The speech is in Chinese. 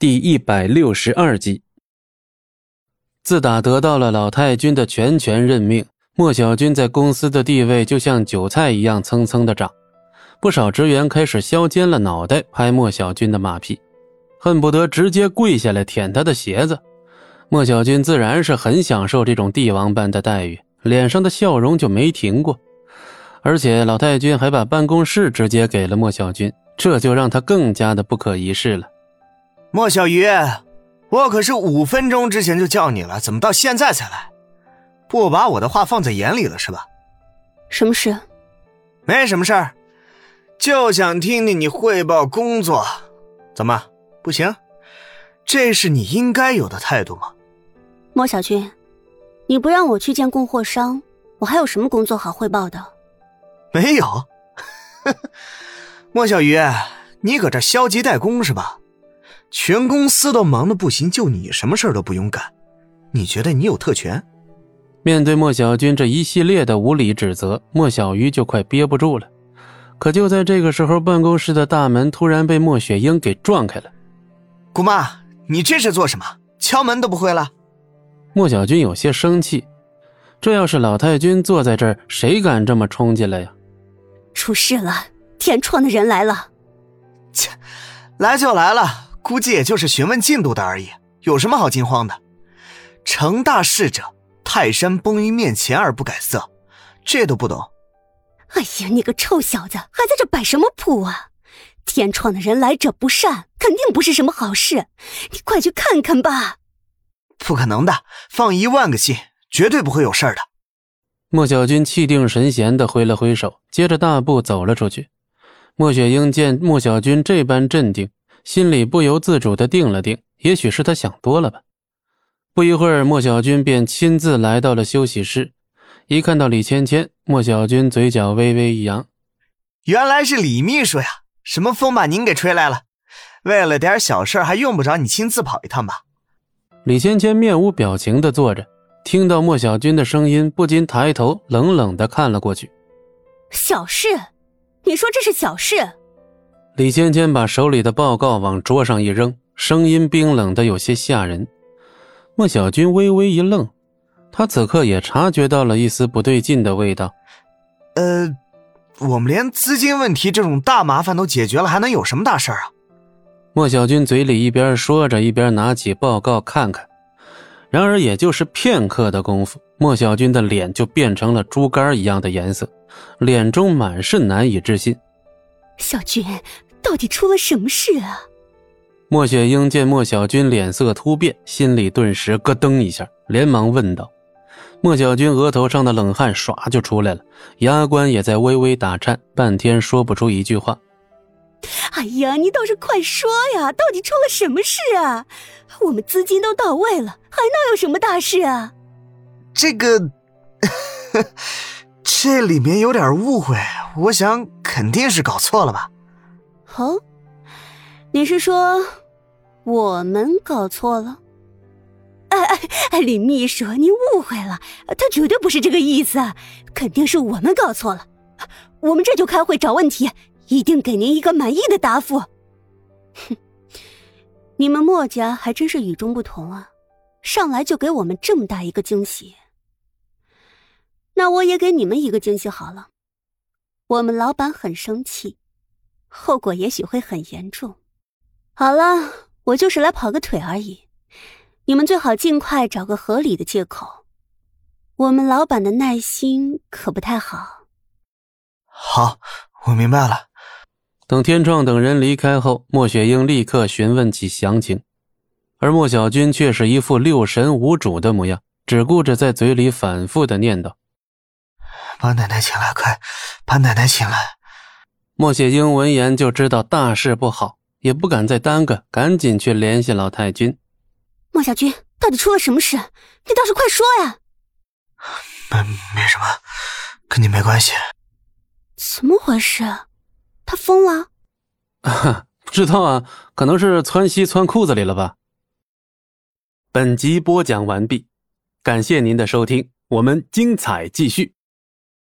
第一百六十二集。自打得到了老太君的全权任命，莫小军在公司的地位就像韭菜一样蹭蹭的涨。不少职员开始削尖了脑袋拍莫小军的马屁，恨不得直接跪下来舔他的鞋子。莫小军自然是很享受这种帝王般的待遇，脸上的笑容就没停过。而且老太君还把办公室直接给了莫小军，这就让他更加的不可一世了。莫小鱼，我可是五分钟之前就叫你了，怎么到现在才来？不把我的话放在眼里了是吧？什么事？没什么事儿，就想听听你汇报工作。怎么不行？这是你应该有的态度吗？莫小军，你不让我去见供货商，我还有什么工作好汇报的？没有。莫小鱼，你搁这消极怠工是吧？全公司都忙得不行，就你什么事都不用干，你觉得你有特权？面对莫小军这一系列的无理指责，莫小鱼就快憋不住了。可就在这个时候，办公室的大门突然被莫雪英给撞开了。姑妈，你这是做什么？敲门都不会了？莫小军有些生气，这要是老太君坐在这儿，谁敢这么冲进来呀？出事了，天创的人来了。切，来就来了。估计也就是询问进度的而已，有什么好惊慌的？成大事者，泰山崩于面前而不改色，这都不懂？哎呀，你个臭小子，还在这摆什么谱啊？天创的人来者不善，肯定不是什么好事，你快去看看吧。不可能的，放一万个心，绝对不会有事的。莫小军气定神闲的挥了挥手，接着大步走了出去。莫雪英见莫小军这般镇定。心里不由自主的定了定，也许是他想多了吧。不一会儿，莫小军便亲自来到了休息室。一看到李芊芊，莫小军嘴角微微一扬：“原来是李秘书呀！什么风把您给吹来了？为了点小事，还用不着你亲自跑一趟吧？”李芊芊面无表情的坐着，听到莫小军的声音，不禁抬头冷冷的看了过去。“小事？你说这是小事？”李芊芊把手里的报告往桌上一扔，声音冰冷的有些吓人。莫小军微微一愣，他此刻也察觉到了一丝不对劲的味道。呃，我们连资金问题这种大麻烦都解决了，还能有什么大事啊？莫小军嘴里一边说着，一边拿起报告看看。然而，也就是片刻的功夫，莫小军的脸就变成了猪肝一样的颜色，脸中满是难以置信。小军。到底出了什么事啊？莫雪英见莫小军脸色突变，心里顿时咯噔一下，连忙问道：“莫小军额头上的冷汗唰就出来了，牙关也在微微打颤，半天说不出一句话。”“哎呀，你倒是快说呀！到底出了什么事啊？我们资金都到位了，还能有什么大事啊？”“这个，这里面有点误会，我想肯定是搞错了吧。”哦，你是说我们搞错了？哎哎哎，李秘书，您误会了，他绝对不是这个意思，肯定是我们搞错了。我们这就开会找问题，一定给您一个满意的答复。哼，你们墨家还真是与众不同啊，上来就给我们这么大一个惊喜。那我也给你们一个惊喜好了，我们老板很生气。后果也许会很严重。好了，我就是来跑个腿而已，你们最好尽快找个合理的借口。我们老板的耐心可不太好。好，我明白了。等天创等人离开后，莫雪英立刻询问起详情，而莫小军却是一副六神无主的模样，只顾着在嘴里反复的念叨：“把奶奶请来，快把奶奶请来。”莫雪英闻言就知道大事不好，也不敢再耽搁，赶紧去联系老太君。莫小军，到底出了什么事？你倒是快说呀！没没什么，跟你没关系。怎么回事？他疯了？不 知道啊，可能是窜稀窜裤子里了吧。本集播讲完毕，感谢您的收听，我们精彩继续。